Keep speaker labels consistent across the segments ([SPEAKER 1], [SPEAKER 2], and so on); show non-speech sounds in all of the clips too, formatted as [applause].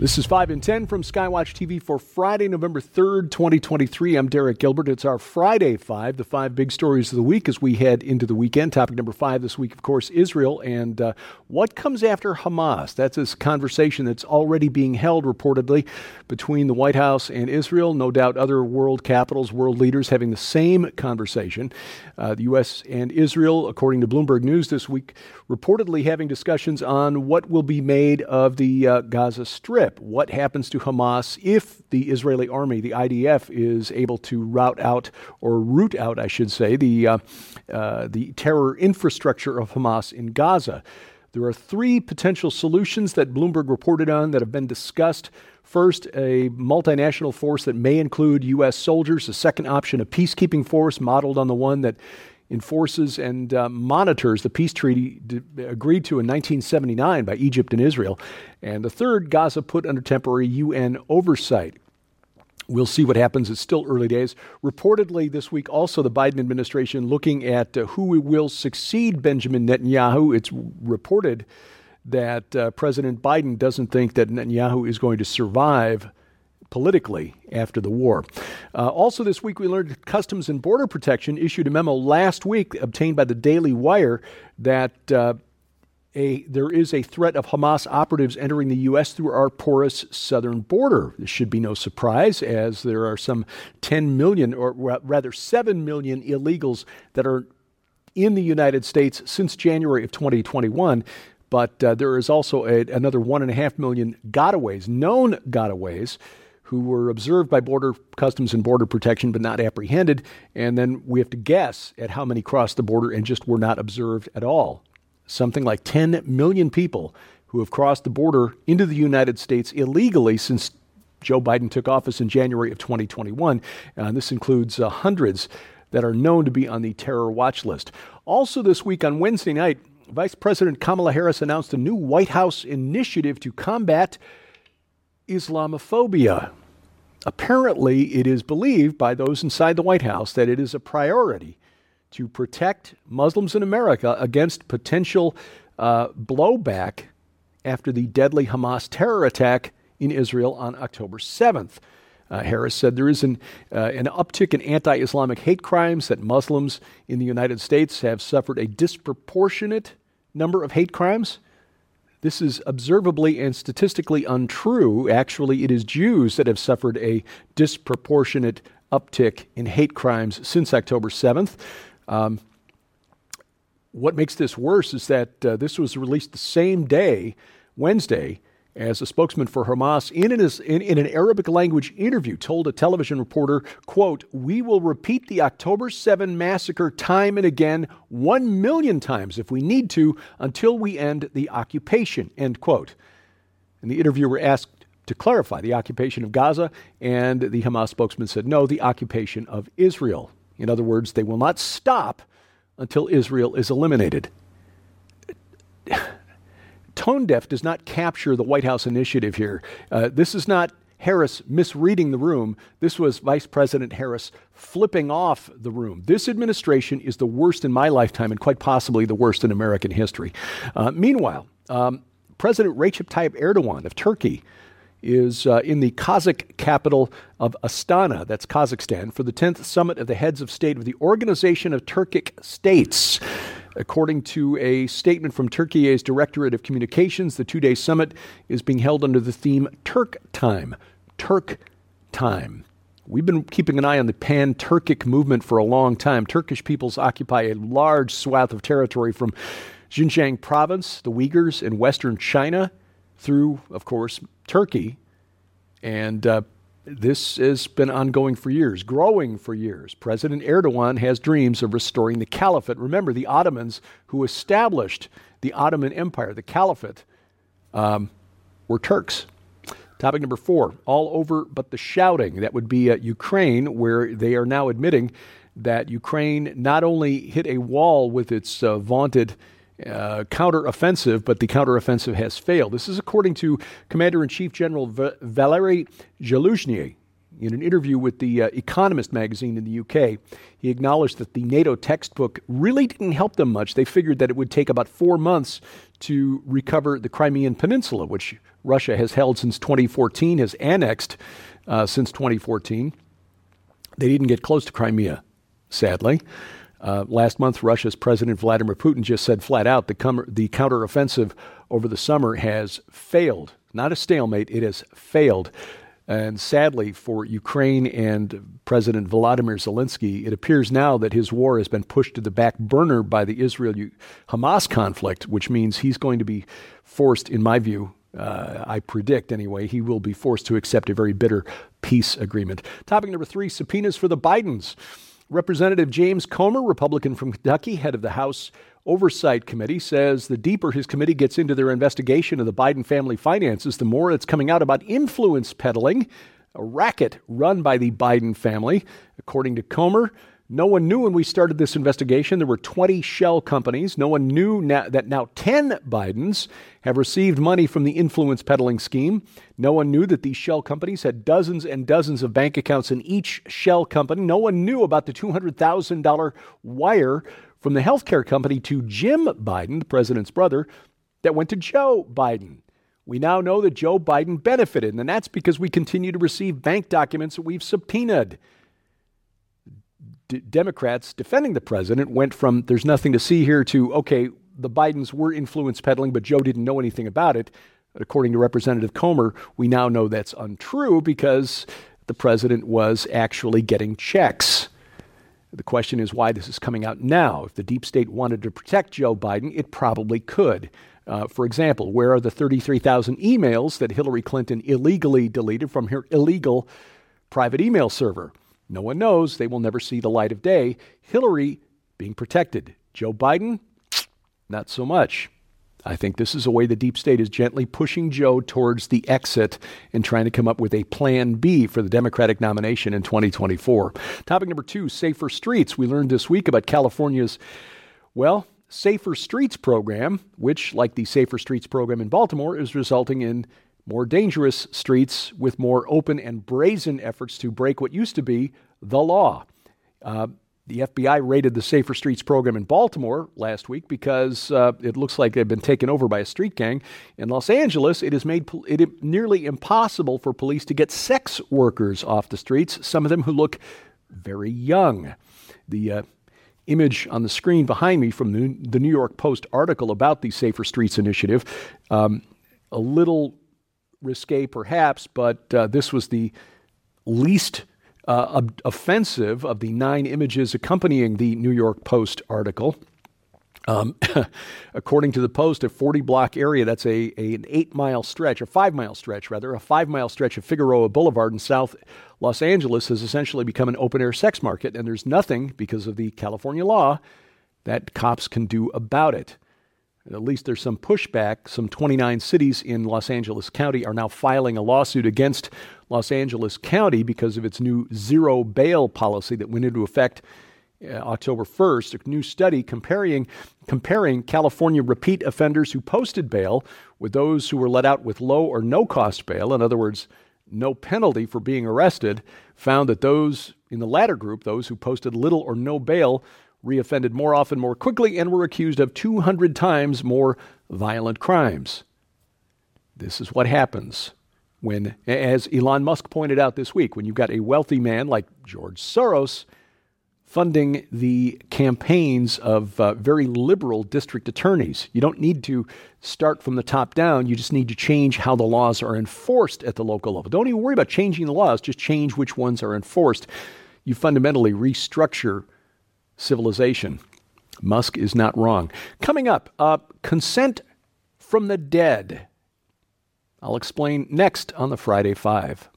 [SPEAKER 1] This is 5 in 10 from Skywatch TV for Friday, November 3rd, 2023. I'm Derek Gilbert. It's our Friday 5, the five big stories of the week as we head into the weekend. Topic number 5 this week, of course, Israel and uh, what comes after Hamas. That's a conversation that's already being held, reportedly, between the White House and Israel. No doubt other world capitals, world leaders having the same conversation. Uh, the U.S. and Israel, according to Bloomberg News this week, reportedly having discussions on what will be made of the uh, Gaza Strip what happens to Hamas if the Israeli army, the IDF, is able to rout out or root out, I should say, the uh, uh, the terror infrastructure of Hamas in Gaza. There are three potential solutions that Bloomberg reported on that have been discussed. First, a multinational force that may include U.S. soldiers. A second option, a peacekeeping force modeled on the one that enforces and uh, monitors the peace treaty d- agreed to in 1979 by Egypt and Israel. And the third, Gaza put under temporary UN oversight. We'll see what happens. It's still early days. Reportedly, this week, also the Biden administration looking at uh, who will succeed Benjamin Netanyahu. It's reported that uh, President Biden doesn't think that Netanyahu is going to survive politically after the war. Uh, also, this week we learned Customs and Border Protection issued a memo last week obtained by the Daily Wire that. Uh, a, there is a threat of Hamas operatives entering the U.S. through our porous southern border. This should be no surprise, as there are some 10 million, or rather 7 million illegals that are in the United States since January of 2021. But uh, there is also a, another 1.5 million gotaways, known gotaways, who were observed by Border Customs and Border Protection but not apprehended. And then we have to guess at how many crossed the border and just were not observed at all. Something like 10 million people who have crossed the border into the United States illegally since Joe Biden took office in January of 2021. Uh, this includes uh, hundreds that are known to be on the terror watch list. Also, this week on Wednesday night, Vice President Kamala Harris announced a new White House initiative to combat Islamophobia. Apparently, it is believed by those inside the White House that it is a priority to protect Muslims in America against potential uh, blowback after the deadly Hamas terror attack in Israel on October 7th. Uh, Harris said there is an, uh, an uptick in anti Islamic hate crimes, that Muslims in the United States have suffered a disproportionate number of hate crimes. This is observably and statistically untrue. Actually, it is Jews that have suffered a disproportionate uptick in hate crimes since October 7th. Um, what makes this worse is that uh, this was released the same day, Wednesday, as a spokesman for Hamas in an, in, in, an Arabic language interview told a television reporter, quote, we will repeat the October 7 massacre time and again, one million times if we need to, until we end the occupation, end quote. And the interviewer asked to clarify the occupation of Gaza, and the Hamas spokesman said, no, the occupation of Israel. In other words, they will not stop until Israel is eliminated tone deaf does not capture the White House initiative here. Uh, this is not Harris misreading the room. This was Vice President Harris flipping off the room. This administration is the worst in my lifetime and quite possibly the worst in American history. Uh, meanwhile, um, President Recep Tayyip Erdogan of Turkey is uh, in the Kazakh capital of Astana, that's Kazakhstan, for the 10th summit of the heads of state of the Organization of Turkic States. According to a statement from Turkey's Directorate of Communications, the two day summit is being held under the theme Turk Time. Turk Time. We've been keeping an eye on the pan Turkic movement for a long time. Turkish peoples occupy a large swath of territory from Xinjiang province, the Uyghurs, in western China, through, of course, Turkey. And uh, this has been ongoing for years, growing for years. President Erdogan has dreams of restoring the caliphate. Remember, the Ottomans who established the Ottoman Empire, the caliphate, um, were Turks. Topic number four, all over but the shouting. That would be Ukraine, where they are now admitting that Ukraine not only hit a wall with its uh, vaunted uh, counteroffensive, but the counteroffensive has failed. This is according to Commander in Chief General v- Valery Zaluzhny. in an interview with the uh, Economist magazine in the UK, he acknowledged that the NATO textbook really didn't help them much. They figured that it would take about four months to recover the Crimean Peninsula, which Russia has held since 2014, has annexed uh, since 2014. They didn't get close to Crimea, sadly. Uh, last month, Russia's President Vladimir Putin just said flat out the, com- the counteroffensive over the summer has failed. Not a stalemate, it has failed. And sadly for Ukraine and President Volodymyr Zelensky, it appears now that his war has been pushed to the back burner by the Israel Hamas conflict, which means he's going to be forced, in my view, uh, I predict anyway, he will be forced to accept a very bitter peace agreement. Topic number three subpoenas for the Bidens. Representative James Comer, Republican from Kentucky, head of the House Oversight Committee, says the deeper his committee gets into their investigation of the Biden family finances, the more it's coming out about influence peddling, a racket run by the Biden family. According to Comer, no one knew when we started this investigation there were 20 shell companies. No one knew that now 10 Bidens have received money from the influence peddling scheme. No one knew that these shell companies had dozens and dozens of bank accounts in each shell company. No one knew about the $200,000 wire from the healthcare company to Jim Biden, the president's brother, that went to Joe Biden. We now know that Joe Biden benefited, and that's because we continue to receive bank documents that we've subpoenaed. D- Democrats defending the president went from there's nothing to see here to okay, the Bidens were influence peddling, but Joe didn't know anything about it. According to Representative Comer, we now know that's untrue because the president was actually getting checks. The question is why this is coming out now. If the deep state wanted to protect Joe Biden, it probably could. Uh, for example, where are the 33,000 emails that Hillary Clinton illegally deleted from her illegal private email server? No one knows. They will never see the light of day. Hillary being protected. Joe Biden, not so much. I think this is a way the deep state is gently pushing Joe towards the exit and trying to come up with a plan B for the Democratic nomination in 2024. Topic number two safer streets. We learned this week about California's, well, Safer Streets program, which, like the Safer Streets program in Baltimore, is resulting in more dangerous streets with more open and brazen efforts to break what used to be the law. Uh, the FBI raided the Safer Streets program in Baltimore last week because uh, it looks like they've been taken over by a street gang. In Los Angeles, it has made it nearly impossible for police to get sex workers off the streets, some of them who look very young. The uh, image on the screen behind me from the, the, New York Post article about the Safer Streets initiative, um, a little risque perhaps, but uh, this was the least uh, offensive of the nine images accompanying the New York Post article. Um, [laughs] according to the Post, a 40 block area, that's a, a, an eight mile stretch, a five mile stretch rather, a five mile stretch of Figueroa Boulevard in South Los Angeles has essentially become an open air sex market, and there's nothing, because of the California law, that cops can do about it. At least there's some pushback. Some 29 cities in Los Angeles County are now filing a lawsuit against Los Angeles County because of its new zero bail policy that went into effect uh, October 1st. A new study comparing, comparing California repeat offenders who posted bail with those who were let out with low or no cost bail, in other words, no penalty for being arrested, found that those in the latter group, those who posted little or no bail, reoffended more often, more quickly, and were accused of 200 times more violent crimes. This is what happens when, as Elon Musk pointed out this week, when you've got a wealthy man like George Soros funding the campaigns of uh, very liberal district attorneys. You don't need to start from the top down. You just need to change how the laws are enforced at the local level. Don't even worry about changing the laws, just change which ones are enforced. You fundamentally restructure civilization. Musk is not wrong. Coming up, uh, consent from the dead. I'll explain next on the Friday Five.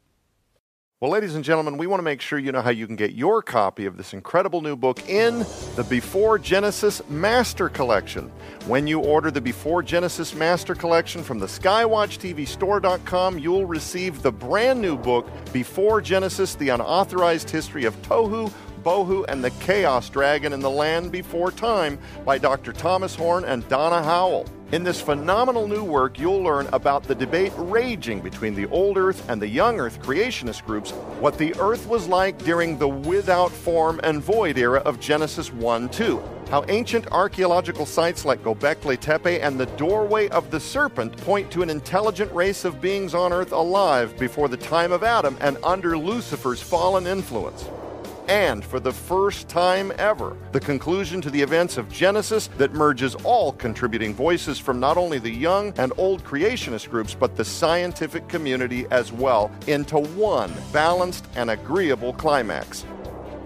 [SPEAKER 2] Well, ladies and gentlemen, we want to make sure you know how you can get your copy of this incredible new book in the Before Genesis Master Collection. When you order the Before Genesis Master Collection from the SkywatchTVStore.com, you'll receive the brand new book, Before Genesis The Unauthorized History of Tohu, Bohu and the Chaos Dragon in the Land Before Time by Dr. Thomas Horn and Donna Howell. In this phenomenal new work, you'll learn about the debate raging between the old Earth and the young Earth creationist groups, what the Earth was like during the without form and void era of Genesis 1 2, how ancient archaeological sites like Gobekli Tepe and the doorway of the serpent point to an intelligent race of beings on Earth alive before the time of Adam and under Lucifer's fallen influence and for the first time ever, the conclusion to the events of Genesis that merges all contributing voices from not only the young and old creationist groups, but the scientific community as well into one balanced and agreeable climax.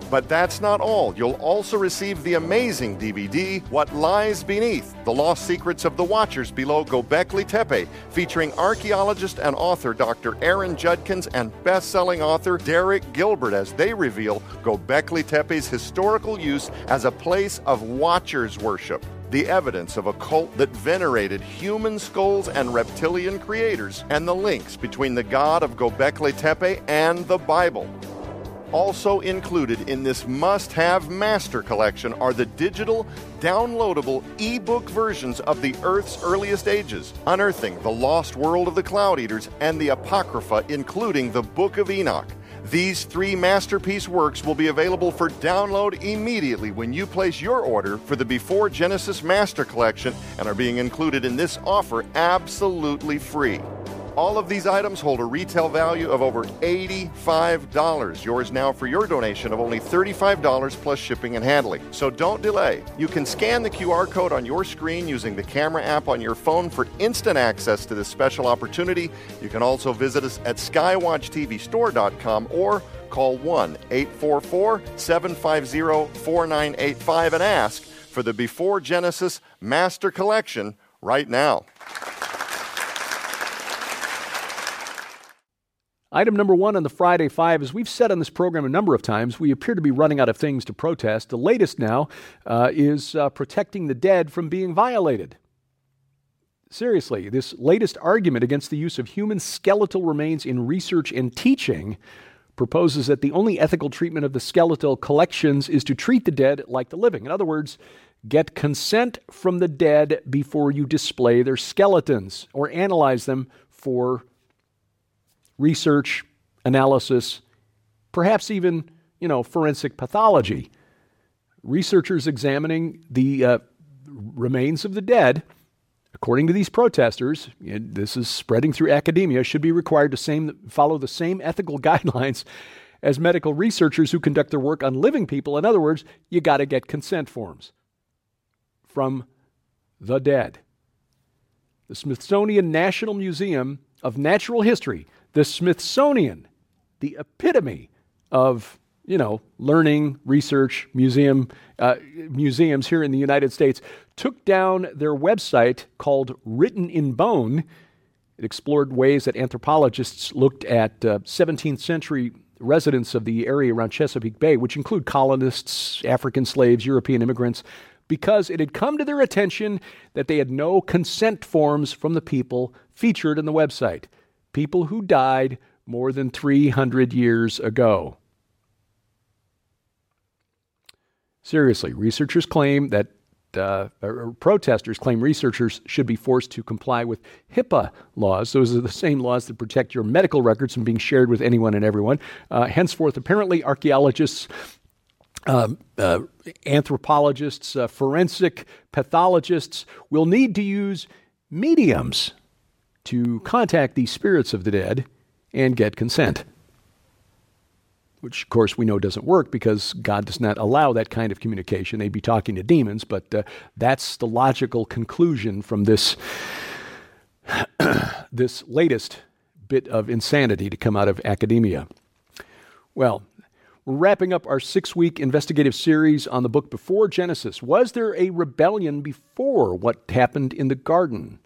[SPEAKER 2] But that's not all. You'll also receive the amazing DVD, What Lies Beneath The Lost Secrets of the Watchers Below Gobekli Tepe, featuring archaeologist and author Dr. Aaron Judkins and best selling author Derek Gilbert as they reveal Gobekli Tepe's historical use as a place of watchers worship the evidence of a cult that venerated human skulls and reptilian creators, and the links between the god of Gobekli Tepe and the Bible. Also included in this must have master collection are the digital, downloadable e-book versions of the Earth's earliest ages, Unearthing the Lost World of the Cloud Eaters, and the Apocrypha, including the Book of Enoch. These three masterpiece works will be available for download immediately when you place your order for the Before Genesis Master Collection and are being included in this offer absolutely free. All of these items hold a retail value of over $85. Yours now for your donation of only $35 plus shipping and handling. So don't delay. You can scan the QR code on your screen using the camera app on your phone for instant access to this special opportunity. You can also visit us at skywatchtvstore.com or call 1 844 750 4985 and ask for the Before Genesis Master Collection right now.
[SPEAKER 1] Item number one on the Friday Five, as we've said on this program a number of times, we appear to be running out of things to protest. The latest now uh, is uh, protecting the dead from being violated. Seriously, this latest argument against the use of human skeletal remains in research and teaching proposes that the only ethical treatment of the skeletal collections is to treat the dead like the living. In other words, get consent from the dead before you display their skeletons or analyze them for research, analysis, perhaps even, you know, forensic pathology. Researchers examining the uh, remains of the dead, according to these protesters, this is spreading through academia, should be required to same, follow the same ethical [laughs] guidelines as medical researchers who conduct their work on living people. In other words, you got to get consent forms from the dead. The Smithsonian National Museum of Natural History the Smithsonian, the epitome of you know learning, research, museum uh, museums here in the United States, took down their website called Written in Bone. It explored ways that anthropologists looked at uh, 17th century residents of the area around Chesapeake Bay, which include colonists, African slaves, European immigrants, because it had come to their attention that they had no consent forms from the people featured in the website people who died more than 300 years ago. Seriously, researchers claim that uh, protesters claim researchers should be forced to comply with HIPAA laws. Those are the same laws that protect your medical records from being shared with anyone and everyone. Uh, henceforth, apparently, archaeologists, um, uh, anthropologists, uh, forensic pathologists will need to use mediums to contact the spirits of the dead and get consent. Which, of course, we know doesn't work because God does not allow that kind of communication. They'd be talking to demons, but uh, that's the logical conclusion from this, [clears throat] this latest bit of insanity to come out of academia. Well, we're wrapping up our six week investigative series on the book Before Genesis. Was there a rebellion before what happened in the garden?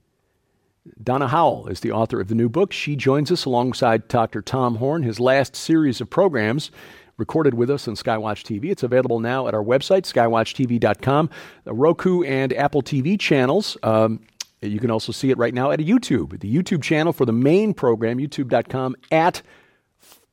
[SPEAKER 1] Donna Howell is the author of the new book. She joins us alongside Dr. Tom Horn, his last series of programs recorded with us on Skywatch TV. It's available now at our website, skywatchtv.com, the Roku and Apple TV channels. Um, you can also see it right now at YouTube, the YouTube channel for the main program, youtube.com at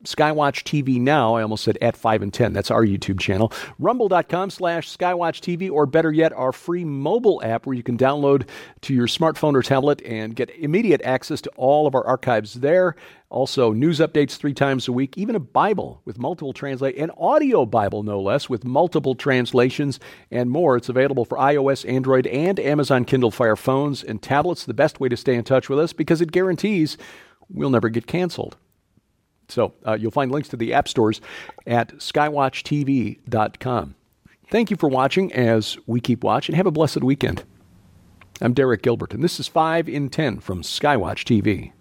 [SPEAKER 1] Skywatch TV now. I almost said at 5 in 10. That's our YouTube channel. Rumble.com slash Skywatch TV, or better yet, our free mobile app where you can download to your smartphone or tablet and get immediate access to all of our archives there. Also, news updates three times a week, even a Bible with multiple translate, an audio Bible no less with multiple translations and more. It's available for iOS, Android, and Amazon Kindle Fire phones and tablets. The best way to stay in touch with us because it guarantees we'll never get canceled. So uh, you'll find links to the app stores at skywatchtv.com. Thank you for watching as we keep watch and have a blessed weekend. I'm Derek Gilbert, and this is 5 in 10 from Skywatch TV.